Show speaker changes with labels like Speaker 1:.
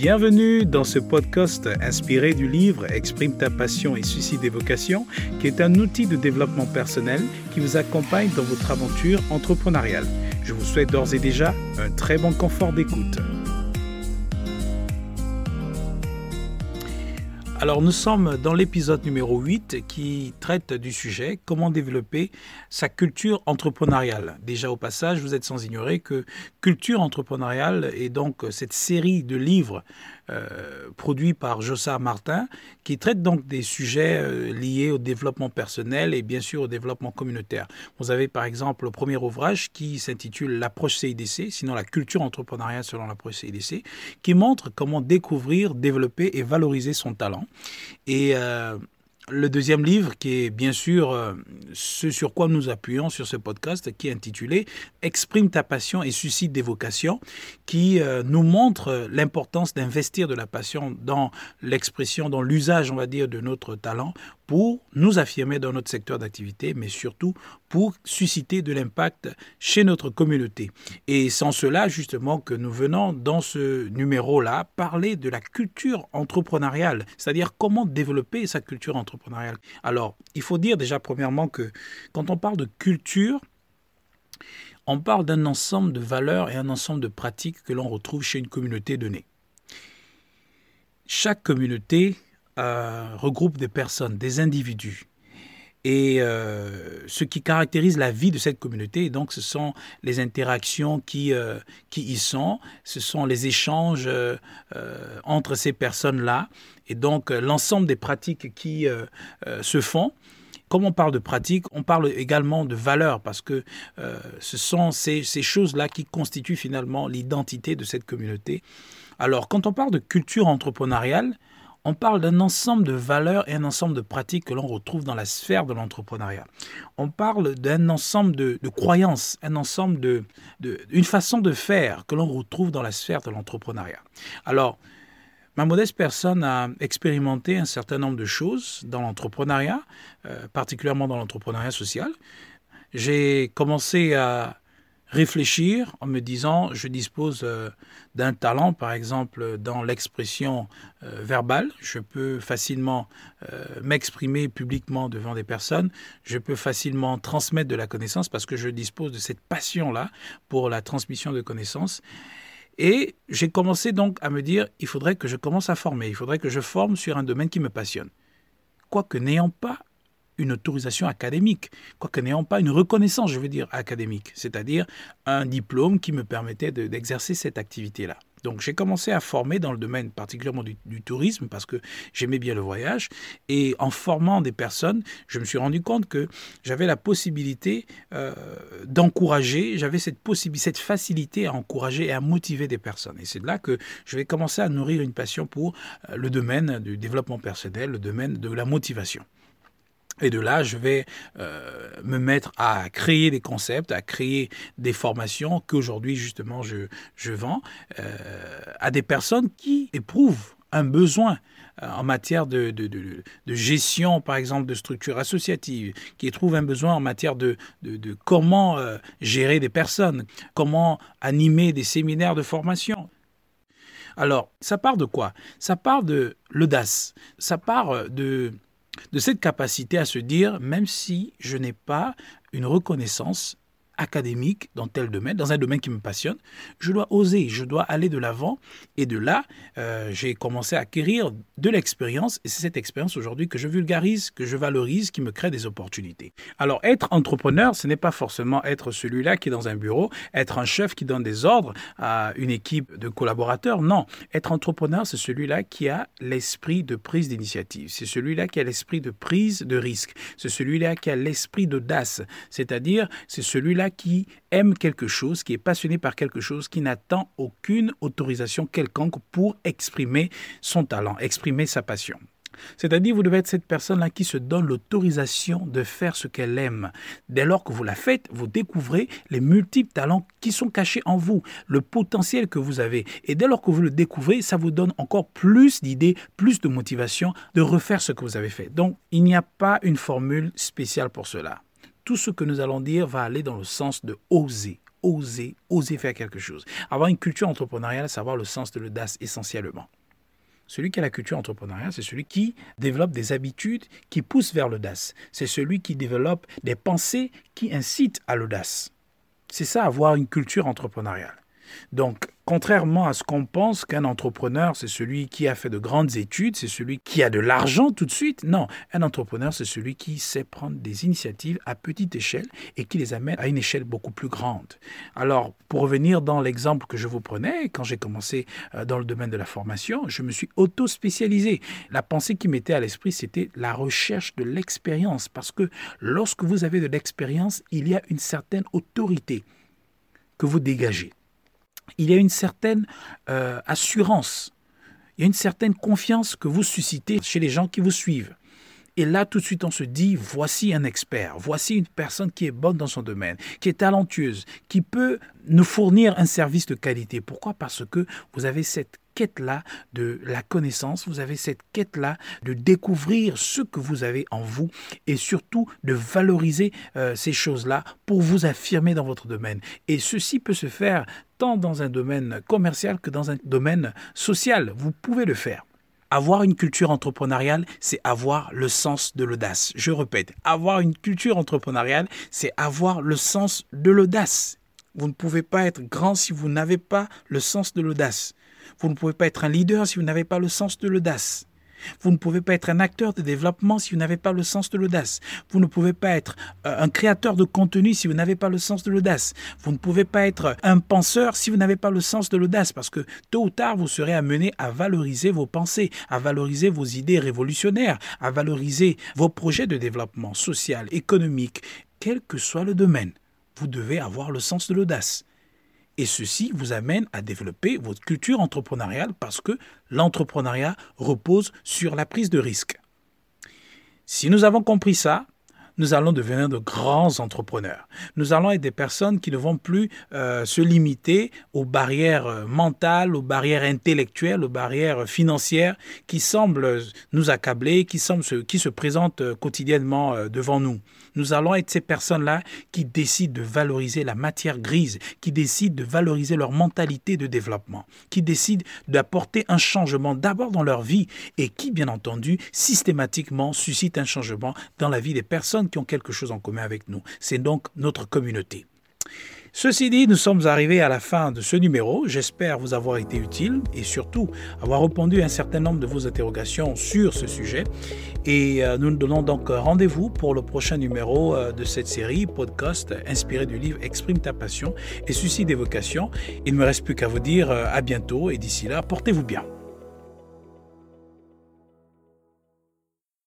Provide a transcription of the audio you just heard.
Speaker 1: Bienvenue dans ce podcast inspiré du livre Exprime ta passion et suscite des vocations, qui est un outil de développement personnel qui vous accompagne dans votre aventure entrepreneuriale. Je vous souhaite d'ores et déjà un très bon confort d'écoute. Alors nous sommes dans l'épisode numéro 8 qui traite du sujet comment développer sa culture entrepreneuriale. Déjà au passage, vous êtes sans ignorer que culture entrepreneuriale est donc cette série de livres produit par Jossa Martin, qui traite donc des sujets euh, liés au développement personnel et bien sûr au développement communautaire. Vous avez par exemple le premier ouvrage qui s'intitule L'approche CIDC, sinon la culture entrepreneuriale selon l'approche CIDC, qui montre comment découvrir, développer et valoriser son talent. Et euh, le deuxième livre, qui est bien sûr euh, ce sur quoi nous appuyons sur ce podcast, qui est intitulé Exprime ta passion et suscite des vocations, qui euh, nous montre l'importance d'investir de la passion dans l'expression, dans l'usage, on va dire, de notre talent pour nous affirmer dans notre secteur d'activité, mais surtout pour susciter de l'impact chez notre communauté. Et sans cela, justement, que nous venons dans ce numéro-là parler de la culture entrepreneuriale, c'est-à-dire comment développer sa culture entrepreneuriale. Alors, il faut dire déjà premièrement que quand on parle de culture, on parle d'un ensemble de valeurs et un ensemble de pratiques que l'on retrouve chez une communauté donnée. Chaque communauté euh, regroupe des personnes, des individus. Et euh, ce qui caractérise la vie de cette communauté, donc, ce sont les interactions qui, euh, qui y sont, ce sont les échanges entre ces personnes-là, et donc l'ensemble des pratiques qui se font. Comme on parle de pratiques, on parle également de valeurs, parce que ce sont ces, ces choses-là qui constituent finalement l'identité de cette communauté. Alors, quand on parle de culture entrepreneuriale, on parle d'un ensemble de valeurs et un ensemble de pratiques que l'on retrouve dans la sphère de l'entrepreneuriat. On parle d'un ensemble de, croyances, un ensemble de, une façon de faire que l'on retrouve dans la sphère de l'entrepreneuriat. Alors, ma modeste personne a expérimenté un certain nombre de choses dans l'entrepreneuriat, euh, particulièrement dans l'entrepreneuriat social. J'ai commencé à réfléchir en me disant je dispose euh, d'un talent, par exemple dans l'expression euh, verbale, je peux facilement euh, m'exprimer publiquement devant des personnes, je peux facilement transmettre de la connaissance parce que je dispose de cette passion-là pour la transmission de connaissances. Et j'ai commencé donc à me dire, il faudrait que je commence à former, il faudrait que je forme sur un domaine qui me passionne. Quoique n'ayant pas une autorisation académique, quoique n'ayant pas une reconnaissance, je veux dire, académique, c'est-à-dire un diplôme qui me permettait d'exercer cette activité-là. Donc j'ai commencé à former dans le domaine particulièrement du, tourisme parce que j'aimais bien le voyage et en formant des personnes, je me suis rendu compte que j'avais la possibilité euh, d'encourager, j'avais cette cette facilité à encourager et à motiver des personnes. Et c'est de là que je vais commencer à nourrir une passion pour euh, le domaine du développement personnel, le domaine de la motivation. Et de là, je vais euh, me mettre à créer des concepts, à créer des formations qu'aujourd'hui, justement, je, je vends euh, à des personnes qui éprouvent un besoin euh, en matière de, de, gestion, par exemple, de structures associatives, qui éprouvent un besoin en matière de, comment gérer des personnes, comment animer des séminaires de formation. Alors, ça part de quoi? Ça part de l'audace, ça part de de cette capacité à se dire, même si je n'ai pas une reconnaissance académique dans tel domaine, dans un domaine qui me passionne, je dois oser, je dois aller de l'avant. Et de là, euh, j'ai commencé à acquérir de l'expérience. Et c'est cette expérience aujourd'hui que je vulgarise, que je valorise, qui me crée des opportunités. Alors, être entrepreneur, ce n'est pas forcément être celui-là qui est dans un bureau, être un chef qui donne des ordres à une équipe de collaborateurs. Non, être entrepreneur, c'est celui-là qui a l'esprit de prise d'initiative. C'est celui-là qui a l'esprit de prise de risque. C'est celui-là qui a l'esprit d'audace. C'est-à-dire, c'est celui-là qui aime quelque chose, qui est passionné par quelque chose, qui n'attend aucune autorisation quelconque pour exprimer son talent, exprimer sa passion. C'est-à-dire, vous devez être cette personne-là qui se donne l'autorisation de faire ce qu'elle aime. Dès lors que vous la faites, vous découvrez les multiples talents qui sont cachés en vous, le potentiel que vous avez. Et dès lors que vous le découvrez, ça vous donne encore plus d'idées, plus de motivation de refaire ce que vous avez fait. Donc, il n'y a pas une formule spéciale pour cela tout ce que nous allons dire va aller dans le sens de oser. oser, oser faire quelque chose. Avoir une culture entrepreneuriale, savoir le sens de l'audace essentiellement. Celui qui a la culture entrepreneuriale, c'est celui qui développe des habitudes qui poussent vers l'audace. C'est celui qui développe des pensées qui incitent à l'audace. C'est ça, avoir une culture entrepreneuriale. Donc, contrairement à ce qu'on pense qu'un entrepreneur, c'est celui qui a fait de grandes études, c'est celui qui a de l'argent tout de suite. Non, un entrepreneur, c'est celui qui sait prendre des initiatives à petite échelle et qui les amène à une échelle beaucoup plus grande. Alors, pour revenir dans l'exemple que je vous prenais, quand j'ai commencé euh, dans le domaine de la formation, je me suis auto-spécialisé. La pensée qui m'était à l'esprit, c'était la recherche de l'expérience, parce que lorsque vous avez de l'expérience, il y a une certaine autorité que vous dégagez il y a une certaine euh, assurance, il y a une certaine confiance que vous suscitez chez les gens qui vous suivent. Et là, tout de suite, on se dit, voici un expert, voici une personne qui est bonne dans son domaine, qui est talentueuse, qui peut nous fournir un service de qualité. Pourquoi? Parce que vous avez cette quête-là de la connaissance, vous avez cette quête-là de découvrir ce que vous avez en vous et surtout de valoriser euh, ces choses-là pour vous affirmer dans votre domaine. Et ceci peut se faire tant dans un domaine commercial que dans un domaine social. Vous pouvez le faire. Avoir une culture entrepreneuriale, c'est avoir le sens de l'audace. Je répète, avoir une culture entrepreneuriale, c'est avoir le sens de l'audace. Vous ne pouvez pas être grand si vous n'avez pas le sens de l'audace. Vous ne pouvez pas être un leader si vous n'avez pas le sens de l'audace. Vous ne pouvez pas être un acteur de développement si vous n'avez pas le sens de l'audace. Vous ne pouvez pas être euh, un créateur de contenu si vous n'avez pas le sens de l'audace. Vous ne pouvez pas être un penseur si vous n'avez pas le sens de l'audace, parce que tôt ou tard, vous serez amené à valoriser vos pensées, à valoriser vos idées révolutionnaires, à valoriser vos projets de développement social, économique, quel que soit le domaine. Vous devez avoir le sens de l'audace. Et ceci vous amène à développer votre culture entrepreneuriale parce que l'entrepreneuriat repose sur la prise de risque. Si nous avons compris ça, nous allons devenir de grands entrepreneurs. Nous allons être des personnes qui ne vont plus euh, se limiter aux barrières euh, mentales, aux barrières intellectuelles, aux barrières financières qui semblent nous accabler, qui, semblent qui se présentent euh, quotidiennement devant nous. Nous allons être ces personnes-là qui décident de valoriser la matière grise, qui décident de valoriser leur mentalité de développement, qui décident d'apporter un changement d'abord dans leur vie et qui, bien entendu, systématiquement suscitent un changement dans la vie des personnes qui ont quelque chose en commun avec nous. C'est donc notre communauté. Ceci dit, nous sommes arrivés à la fin de ce numéro. J'espère vous avoir été utile et surtout avoir répondu à un certain nombre de vos interrogations sur ce sujet. Et euh, nous nous donnons donc rendez-vous pour le prochain numéro euh, de cette série podcast inspiré du livre Exprime ta passion et suscite des vocations. Il ne me reste plus qu'à vous dire euh, à bientôt et d'ici là, portez-vous bien.